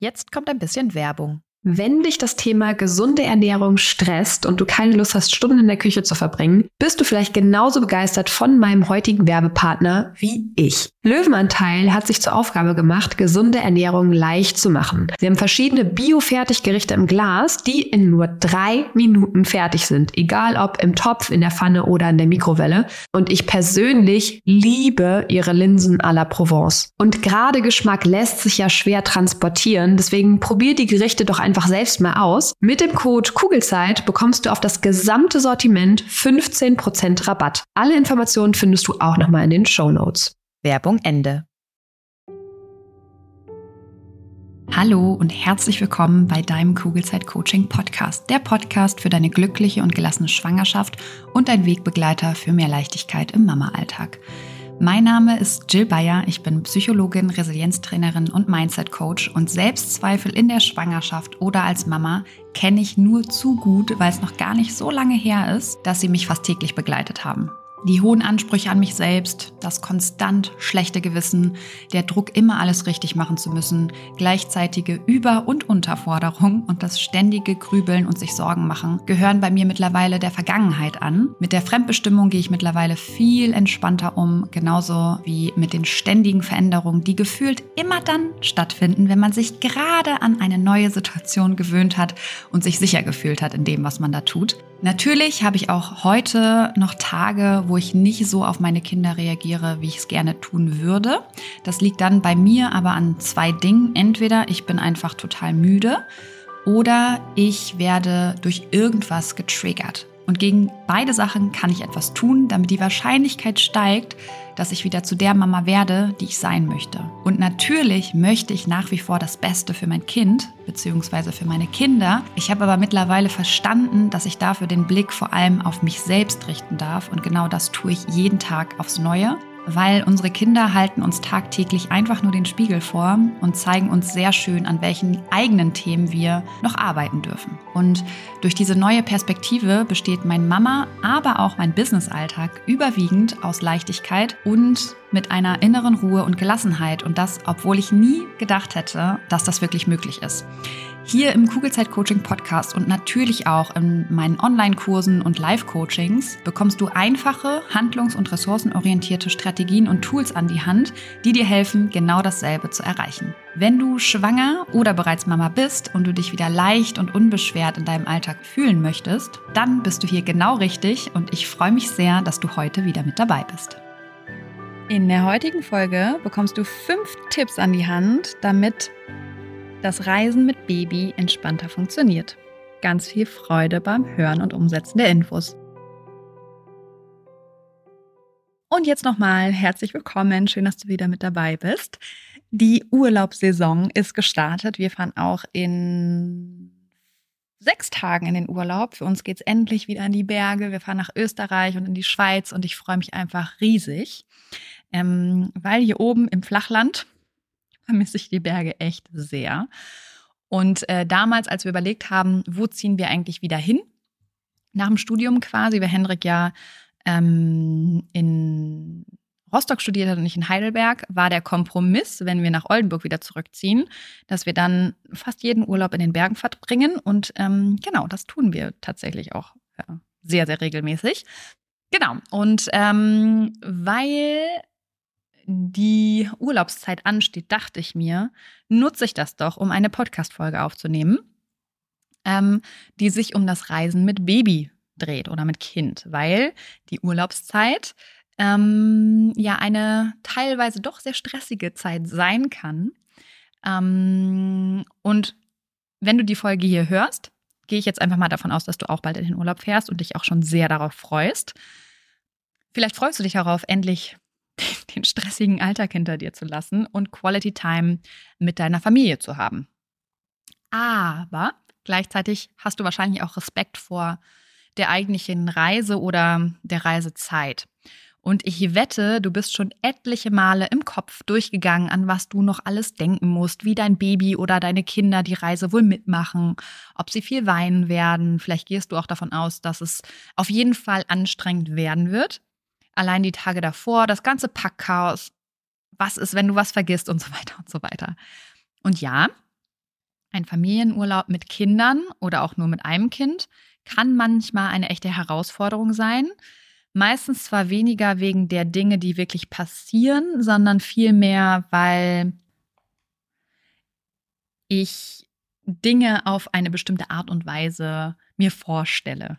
Jetzt kommt ein bisschen Werbung. Wenn dich das Thema gesunde Ernährung stresst und du keine Lust hast, Stunden in der Küche zu verbringen, bist du vielleicht genauso begeistert von meinem heutigen Werbepartner wie ich. Löwenanteil hat sich zur Aufgabe gemacht, gesunde Ernährung leicht zu machen. Sie haben verschiedene Bio-Fertiggerichte im Glas, die in nur drei Minuten fertig sind, egal ob im Topf, in der Pfanne oder in der Mikrowelle. Und ich persönlich liebe ihre Linsen à la Provence. Und gerade Geschmack lässt sich ja schwer transportieren, deswegen probier die Gerichte doch selbst mal aus. Mit dem Code Kugelzeit bekommst du auf das gesamte Sortiment 15% Rabatt. Alle Informationen findest du auch nochmal in den Show Notes. Werbung Ende. Hallo und herzlich willkommen bei deinem Kugelzeit Coaching Podcast, der Podcast für deine glückliche und gelassene Schwangerschaft und dein Wegbegleiter für mehr Leichtigkeit im Mama-Alltag. Mein Name ist Jill Bayer, ich bin Psychologin, Resilienztrainerin und Mindset Coach und Selbstzweifel in der Schwangerschaft oder als Mama kenne ich nur zu gut, weil es noch gar nicht so lange her ist, dass sie mich fast täglich begleitet haben. Die hohen Ansprüche an mich selbst, das konstant schlechte Gewissen, der Druck, immer alles richtig machen zu müssen, gleichzeitige Über- und Unterforderung und das ständige Grübeln und sich Sorgen machen gehören bei mir mittlerweile der Vergangenheit an. Mit der Fremdbestimmung gehe ich mittlerweile viel entspannter um, genauso wie mit den ständigen Veränderungen, die gefühlt immer dann stattfinden, wenn man sich gerade an eine neue Situation gewöhnt hat und sich sicher gefühlt hat in dem, was man da tut. Natürlich habe ich auch heute noch Tage, wo ich nicht so auf meine Kinder reagiere, wie ich es gerne tun würde. Das liegt dann bei mir aber an zwei Dingen. Entweder ich bin einfach total müde oder ich werde durch irgendwas getriggert. Und gegen beide Sachen kann ich etwas tun, damit die Wahrscheinlichkeit steigt, dass ich wieder zu der Mama werde, die ich sein möchte. Und natürlich möchte ich nach wie vor das Beste für mein Kind bzw. für meine Kinder. Ich habe aber mittlerweile verstanden, dass ich dafür den Blick vor allem auf mich selbst richten darf. Und genau das tue ich jeden Tag aufs Neue weil unsere Kinder halten uns tagtäglich einfach nur den Spiegel vor und zeigen uns sehr schön, an welchen eigenen Themen wir noch arbeiten dürfen. Und durch diese neue Perspektive besteht mein Mama, aber auch mein Businessalltag überwiegend aus Leichtigkeit und mit einer inneren Ruhe und Gelassenheit. Und das, obwohl ich nie gedacht hätte, dass das wirklich möglich ist. Hier im Kugelzeit Coaching Podcast und natürlich auch in meinen Online-Kursen und Live-Coachings bekommst du einfache, handlungs- und ressourcenorientierte Strategien und Tools an die Hand, die dir helfen, genau dasselbe zu erreichen. Wenn du schwanger oder bereits Mama bist und du dich wieder leicht und unbeschwert in deinem Alltag fühlen möchtest, dann bist du hier genau richtig und ich freue mich sehr, dass du heute wieder mit dabei bist. In der heutigen Folge bekommst du fünf Tipps an die Hand, damit das Reisen mit Baby entspannter funktioniert. Ganz viel Freude beim Hören und Umsetzen der Infos. Und jetzt nochmal herzlich willkommen. Schön, dass du wieder mit dabei bist. Die Urlaubssaison ist gestartet. Wir fahren auch in sechs Tagen in den Urlaub. Für uns geht es endlich wieder in die Berge. Wir fahren nach Österreich und in die Schweiz und ich freue mich einfach riesig, ähm, weil hier oben im Flachland vermisse ich die Berge echt sehr. Und äh, damals, als wir überlegt haben, wo ziehen wir eigentlich wieder hin, nach dem Studium quasi, weil Hendrik ja ähm, in Rostock studiert hat und nicht in Heidelberg, war der Kompromiss, wenn wir nach Oldenburg wieder zurückziehen, dass wir dann fast jeden Urlaub in den Bergen verbringen. Und ähm, genau, das tun wir tatsächlich auch ja, sehr, sehr regelmäßig. Genau. Und ähm, weil die Urlaubszeit ansteht, dachte ich mir, nutze ich das doch, um eine Podcast-Folge aufzunehmen, ähm, die sich um das Reisen mit Baby dreht oder mit Kind, weil die Urlaubszeit ähm, ja eine teilweise doch sehr stressige Zeit sein kann. Ähm, und wenn du die Folge hier hörst, gehe ich jetzt einfach mal davon aus, dass du auch bald in den Urlaub fährst und dich auch schon sehr darauf freust. Vielleicht freust du dich darauf, endlich den stressigen Alltag hinter dir zu lassen und Quality Time mit deiner Familie zu haben. Aber gleichzeitig hast du wahrscheinlich auch Respekt vor der eigentlichen Reise oder der Reisezeit. Und ich wette, du bist schon etliche Male im Kopf durchgegangen, an was du noch alles denken musst, wie dein Baby oder deine Kinder die Reise wohl mitmachen, ob sie viel weinen werden. Vielleicht gehst du auch davon aus, dass es auf jeden Fall anstrengend werden wird allein die Tage davor, das ganze Packchaos, was ist, wenn du was vergisst und so weiter und so weiter. Und ja, Ein Familienurlaub mit Kindern oder auch nur mit einem Kind kann manchmal eine echte Herausforderung sein. Meistens zwar weniger wegen der Dinge, die wirklich passieren, sondern vielmehr, weil ich Dinge auf eine bestimmte Art und Weise mir vorstelle.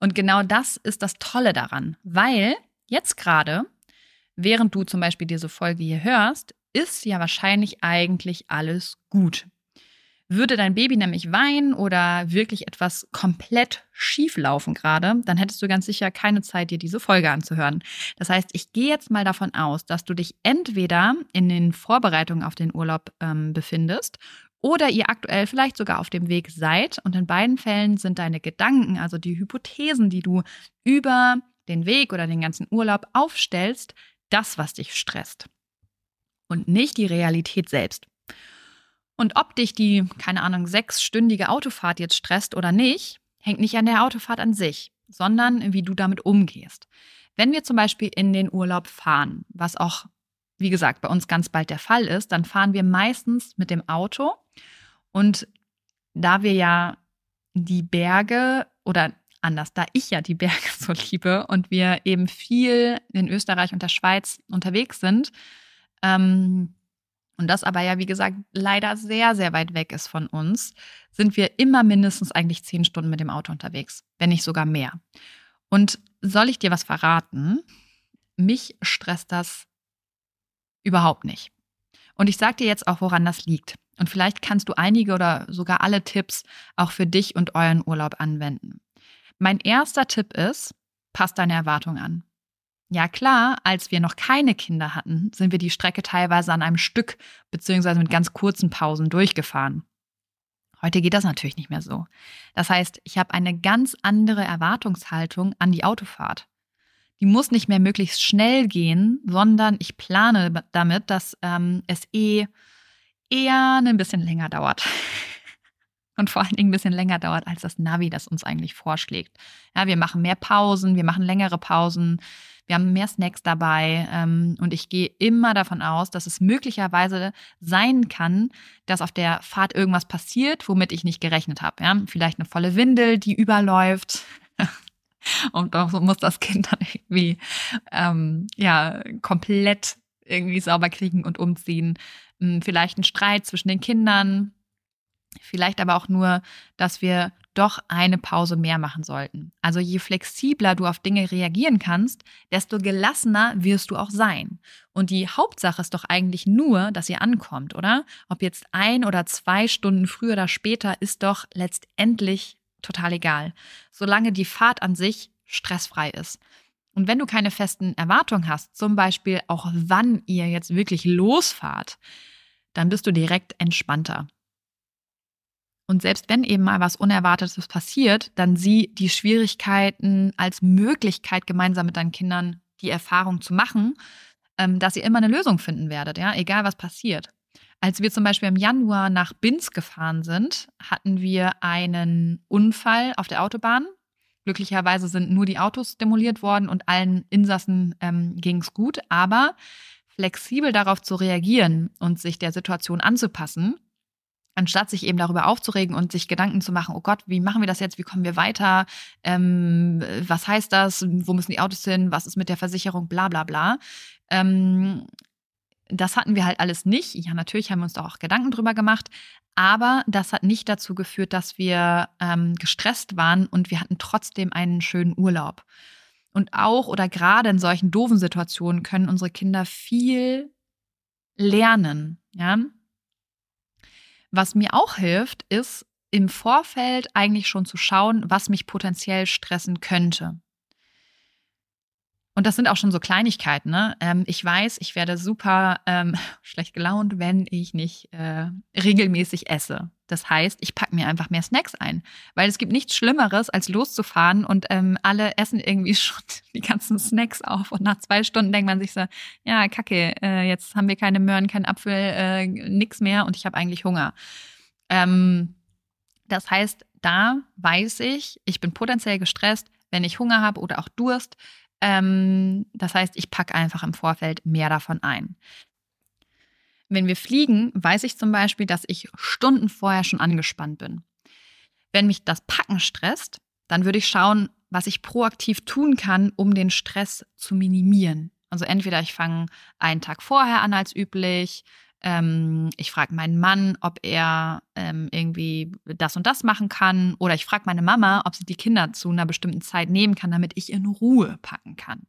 Und genau das ist das Tolle daran, weil jetzt gerade, während du zum Beispiel diese Folge hier hörst, ist ja wahrscheinlich eigentlich alles gut. Würde dein Baby nämlich weinen oder wirklich etwas komplett schief laufen gerade, dann hättest du ganz sicher keine Zeit, dir diese Folge anzuhören. Das heißt, ich gehe jetzt mal davon aus, dass du dich entweder in den Vorbereitungen auf den Urlaub ähm, befindest oder ihr aktuell vielleicht sogar auf dem Weg seid. Und in beiden Fällen sind deine Gedanken, also die Hypothesen, die du über den Weg oder den ganzen Urlaub aufstellst, das, was dich stresst. Und nicht die Realität selbst. Und ob dich die, keine Ahnung, sechsstündige Autofahrt jetzt stresst oder nicht, hängt nicht an der Autofahrt an sich, sondern wie du damit umgehst. Wenn wir zum Beispiel in den Urlaub fahren, was auch, wie gesagt, bei uns ganz bald der Fall ist, dann fahren wir meistens mit dem Auto. Und da wir ja die Berge oder anders, da ich ja die Berge so liebe und wir eben viel in Österreich und der Schweiz unterwegs sind, ähm, und das aber ja, wie gesagt, leider sehr, sehr weit weg ist von uns, sind wir immer mindestens eigentlich zehn Stunden mit dem Auto unterwegs, wenn nicht sogar mehr. Und soll ich dir was verraten? Mich stresst das überhaupt nicht. Und ich sage dir jetzt auch, woran das liegt. Und vielleicht kannst du einige oder sogar alle Tipps auch für dich und euren Urlaub anwenden. Mein erster Tipp ist, pass deine Erwartung an. Ja klar, als wir noch keine Kinder hatten, sind wir die Strecke teilweise an einem Stück beziehungsweise mit ganz kurzen Pausen durchgefahren. Heute geht das natürlich nicht mehr so. Das heißt, ich habe eine ganz andere Erwartungshaltung an die Autofahrt. Die muss nicht mehr möglichst schnell gehen, sondern ich plane damit, dass ähm, es eh eher ein bisschen länger dauert. Und vor allen Dingen ein bisschen länger dauert als das Navi, das uns eigentlich vorschlägt. Ja, wir machen mehr Pausen, wir machen längere Pausen. Wir haben mehr Snacks dabei ähm, und ich gehe immer davon aus, dass es möglicherweise sein kann, dass auf der Fahrt irgendwas passiert, womit ich nicht gerechnet habe. Ja? Vielleicht eine volle Windel, die überläuft. und doch muss das Kind dann irgendwie ähm, ja komplett irgendwie sauber kriegen und umziehen. Hm, vielleicht ein Streit zwischen den Kindern, Vielleicht aber auch nur, dass wir doch eine Pause mehr machen sollten. Also je flexibler du auf Dinge reagieren kannst, desto gelassener wirst du auch sein. Und die Hauptsache ist doch eigentlich nur, dass ihr ankommt, oder? Ob jetzt ein oder zwei Stunden früher oder später, ist doch letztendlich total egal. Solange die Fahrt an sich stressfrei ist. Und wenn du keine festen Erwartungen hast, zum Beispiel auch wann ihr jetzt wirklich losfahrt, dann bist du direkt entspannter. Und selbst wenn eben mal was Unerwartetes passiert, dann sieh die Schwierigkeiten als Möglichkeit, gemeinsam mit deinen Kindern die Erfahrung zu machen, ähm, dass ihr immer eine Lösung finden werdet, ja, egal was passiert. Als wir zum Beispiel im Januar nach Binz gefahren sind, hatten wir einen Unfall auf der Autobahn. Glücklicherweise sind nur die Autos demoliert worden und allen Insassen ähm, ging es gut. Aber flexibel darauf zu reagieren und sich der Situation anzupassen, anstatt sich eben darüber aufzuregen und sich Gedanken zu machen, oh Gott, wie machen wir das jetzt, wie kommen wir weiter, ähm, was heißt das, wo müssen die Autos hin, was ist mit der Versicherung, bla bla bla. Ähm, das hatten wir halt alles nicht. Ja, natürlich haben wir uns da auch Gedanken drüber gemacht, aber das hat nicht dazu geführt, dass wir ähm, gestresst waren und wir hatten trotzdem einen schönen Urlaub. Und auch oder gerade in solchen doofen Situationen können unsere Kinder viel lernen. Ja, was mir auch hilft, ist im Vorfeld eigentlich schon zu schauen, was mich potenziell stressen könnte. Und das sind auch schon so Kleinigkeiten. Ne? Ähm, ich weiß, ich werde super ähm, schlecht gelaunt, wenn ich nicht äh, regelmäßig esse. Das heißt, ich packe mir einfach mehr Snacks ein. Weil es gibt nichts Schlimmeres, als loszufahren und ähm, alle essen irgendwie schon die ganzen Snacks auf. Und nach zwei Stunden denkt man sich so, ja, kacke, äh, jetzt haben wir keine Möhren, keinen Apfel, äh, nix mehr und ich habe eigentlich Hunger. Ähm, das heißt, da weiß ich, ich bin potenziell gestresst, wenn ich Hunger habe oder auch Durst. Ähm, das heißt, ich packe einfach im Vorfeld mehr davon ein. Wenn wir fliegen, weiß ich zum Beispiel, dass ich Stunden vorher schon angespannt bin. Wenn mich das Packen stresst, dann würde ich schauen, was ich proaktiv tun kann, um den Stress zu minimieren. Also entweder ich fange einen Tag vorher an als üblich, ähm, ich frage meinen Mann, ob er ähm, irgendwie das und das machen kann, oder ich frage meine Mama, ob sie die Kinder zu einer bestimmten Zeit nehmen kann, damit ich in Ruhe packen kann.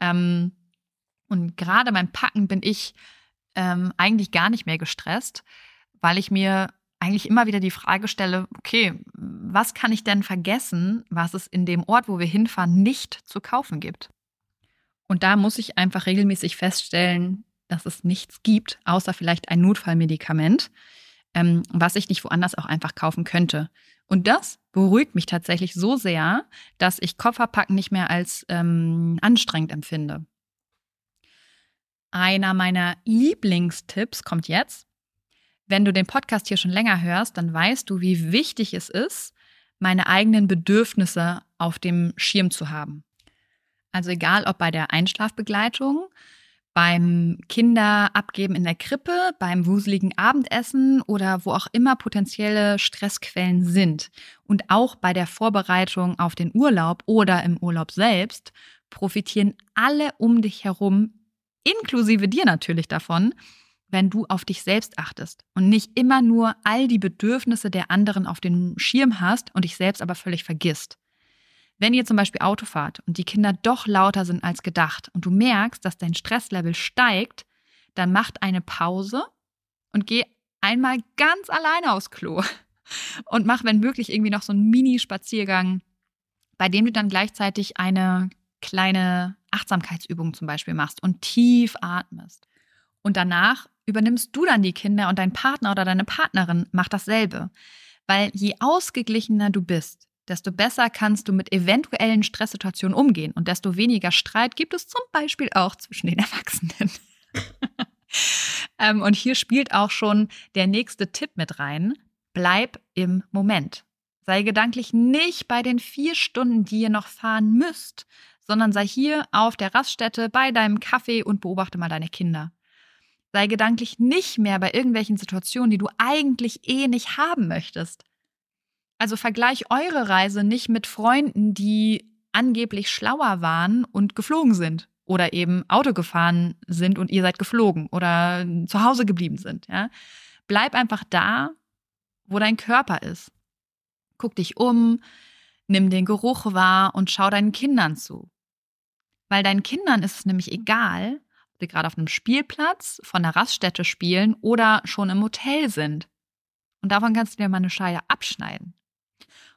Ähm, und gerade beim Packen bin ich ähm, eigentlich gar nicht mehr gestresst, weil ich mir eigentlich immer wieder die Frage stelle, okay, was kann ich denn vergessen, was es in dem Ort, wo wir hinfahren, nicht zu kaufen gibt? Und da muss ich einfach regelmäßig feststellen, dass es nichts gibt, außer vielleicht ein Notfallmedikament, ähm, was ich nicht woanders auch einfach kaufen könnte. Und das beruhigt mich tatsächlich so sehr, dass ich Kofferpacken nicht mehr als ähm, anstrengend empfinde. Einer meiner Lieblingstipps kommt jetzt. Wenn du den Podcast hier schon länger hörst, dann weißt du, wie wichtig es ist, meine eigenen Bedürfnisse auf dem Schirm zu haben. Also egal ob bei der Einschlafbegleitung, beim Kinderabgeben in der Krippe, beim wuseligen Abendessen oder wo auch immer potenzielle Stressquellen sind. Und auch bei der Vorbereitung auf den Urlaub oder im Urlaub selbst profitieren alle um dich herum, inklusive dir natürlich davon, wenn du auf dich selbst achtest und nicht immer nur all die Bedürfnisse der anderen auf dem Schirm hast und dich selbst aber völlig vergisst. Wenn ihr zum Beispiel Auto fahrt und die Kinder doch lauter sind als gedacht und du merkst, dass dein Stresslevel steigt, dann macht eine Pause und geh einmal ganz alleine aufs Klo und mach, wenn möglich, irgendwie noch so einen Mini-Spaziergang, bei dem du dann gleichzeitig eine kleine Achtsamkeitsübung zum Beispiel machst und tief atmest. Und danach übernimmst du dann die Kinder und dein Partner oder deine Partnerin macht dasselbe. Weil je ausgeglichener du bist, desto besser kannst du mit eventuellen Stresssituationen umgehen und desto weniger Streit gibt es zum Beispiel auch zwischen den Erwachsenen. ähm, und hier spielt auch schon der nächste Tipp mit rein. Bleib im Moment. Sei gedanklich nicht bei den vier Stunden, die ihr noch fahren müsst, sondern sei hier auf der Raststätte bei deinem Kaffee und beobachte mal deine Kinder. Sei gedanklich nicht mehr bei irgendwelchen Situationen, die du eigentlich eh nicht haben möchtest. Also vergleich eure Reise nicht mit Freunden, die angeblich schlauer waren und geflogen sind oder eben Auto gefahren sind und ihr seid geflogen oder zu Hause geblieben sind. Ja? Bleib einfach da, wo dein Körper ist. Guck dich um, nimm den Geruch wahr und schau deinen Kindern zu. Weil deinen Kindern ist es nämlich egal, ob sie gerade auf einem Spielplatz, von der Raststätte spielen oder schon im Hotel sind. Und davon kannst du dir mal eine Scheibe abschneiden.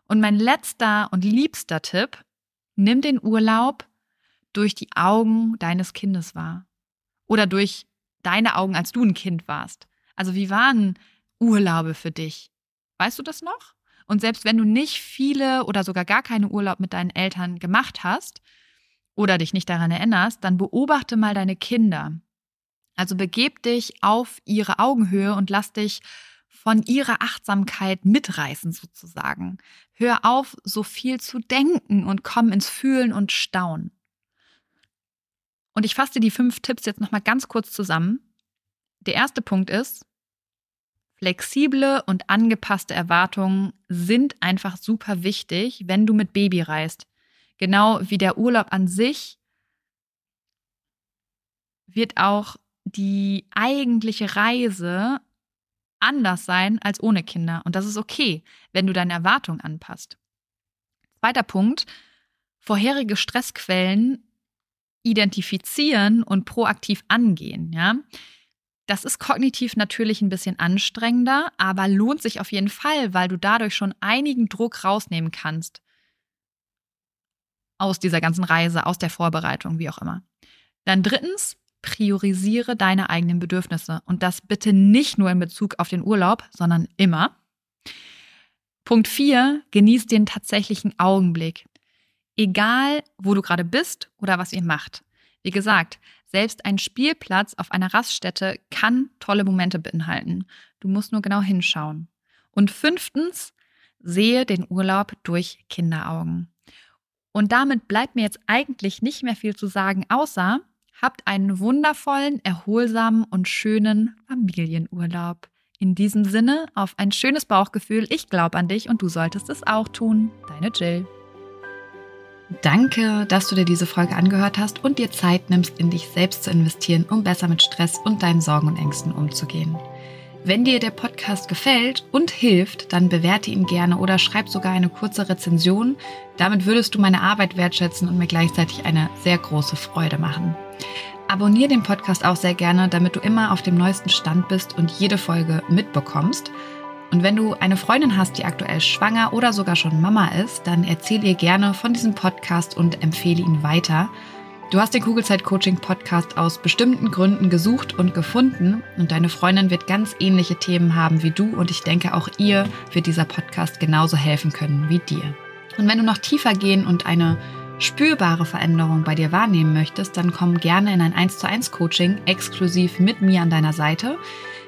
Und mein letzter und liebster Tipp, nimm den Urlaub durch die Augen deines Kindes wahr. Oder durch deine Augen, als du ein Kind warst. Also wie waren Urlaube für dich? Weißt du das noch? Und selbst wenn du nicht viele oder sogar gar keine Urlaub mit deinen Eltern gemacht hast oder dich nicht daran erinnerst, dann beobachte mal deine Kinder. Also begeb dich auf ihre Augenhöhe und lass dich von ihrer Achtsamkeit mitreißen sozusagen. Hör auf, so viel zu denken und komm ins Fühlen und Staunen. Und ich fasse die fünf Tipps jetzt nochmal ganz kurz zusammen. Der erste Punkt ist, flexible und angepasste Erwartungen sind einfach super wichtig, wenn du mit Baby reist. Genau wie der Urlaub an sich wird auch die eigentliche Reise anders sein als ohne Kinder. Und das ist okay, wenn du deine Erwartungen anpasst. Zweiter Punkt, vorherige Stressquellen identifizieren und proaktiv angehen, ja. Das ist kognitiv natürlich ein bisschen anstrengender, aber lohnt sich auf jeden Fall, weil du dadurch schon einigen Druck rausnehmen kannst. Aus dieser ganzen Reise, aus der Vorbereitung, wie auch immer. Dann drittens, priorisiere deine eigenen Bedürfnisse. Und das bitte nicht nur in Bezug auf den Urlaub, sondern immer. Punkt 4, genieß den tatsächlichen Augenblick. Egal, wo du gerade bist oder was ihr macht. Wie gesagt, selbst ein Spielplatz auf einer Raststätte kann tolle Momente beinhalten. Du musst nur genau hinschauen. Und fünftens, sehe den Urlaub durch Kinderaugen. Und damit bleibt mir jetzt eigentlich nicht mehr viel zu sagen, außer Habt einen wundervollen, erholsamen und schönen Familienurlaub. In diesem Sinne, auf ein schönes Bauchgefühl. Ich glaube an dich und du solltest es auch tun. Deine Jill. Danke, dass du dir diese Folge angehört hast und dir Zeit nimmst, in dich selbst zu investieren, um besser mit Stress und deinen Sorgen und Ängsten umzugehen. Wenn dir der Podcast gefällt und hilft, dann bewerte ihn gerne oder schreib sogar eine kurze Rezension. Damit würdest du meine Arbeit wertschätzen und mir gleichzeitig eine sehr große Freude machen. Abonnier den Podcast auch sehr gerne, damit du immer auf dem neuesten Stand bist und jede Folge mitbekommst. Und wenn du eine Freundin hast, die aktuell schwanger oder sogar schon Mama ist, dann erzähl ihr gerne von diesem Podcast und empfehle ihn weiter. Du hast den Kugelzeit-Coaching-Podcast aus bestimmten Gründen gesucht und gefunden und deine Freundin wird ganz ähnliche Themen haben wie du und ich denke auch ihr wird dieser Podcast genauso helfen können wie dir. Und wenn du noch tiefer gehen und eine spürbare Veränderung bei dir wahrnehmen möchtest, dann komm gerne in ein 1 zu 1 Coaching exklusiv mit mir an deiner Seite.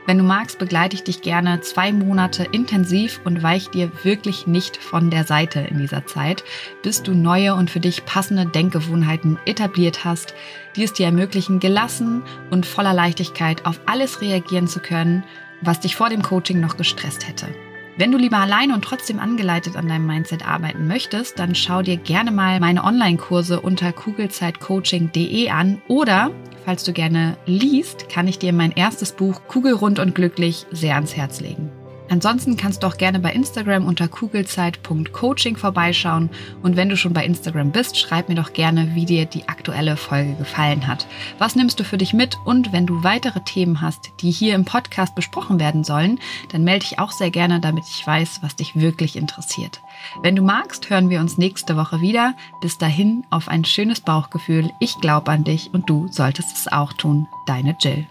Wenn du magst, begleite ich dich gerne zwei Monate intensiv und weich dir wirklich nicht von der Seite in dieser Zeit, bis du neue und für dich passende Denkgewohnheiten etabliert hast, die es dir ermöglichen, gelassen und voller Leichtigkeit auf alles reagieren zu können, was dich vor dem Coaching noch gestresst hätte. Wenn du lieber alleine und trotzdem angeleitet an deinem Mindset arbeiten möchtest, dann schau dir gerne mal meine Online-Kurse unter kugelzeitcoaching.de an oder Falls du gerne liest, kann ich dir mein erstes Buch Kugelrund und glücklich sehr ans Herz legen. Ansonsten kannst du auch gerne bei Instagram unter kugelzeit.coaching vorbeischauen und wenn du schon bei Instagram bist, schreib mir doch gerne, wie dir die aktuelle Folge gefallen hat. Was nimmst du für dich mit und wenn du weitere Themen hast, die hier im Podcast besprochen werden sollen, dann melde dich auch sehr gerne, damit ich weiß, was dich wirklich interessiert. Wenn du magst, hören wir uns nächste Woche wieder. Bis dahin auf ein schönes Bauchgefühl. Ich glaube an dich und du solltest es auch tun. Deine Jill.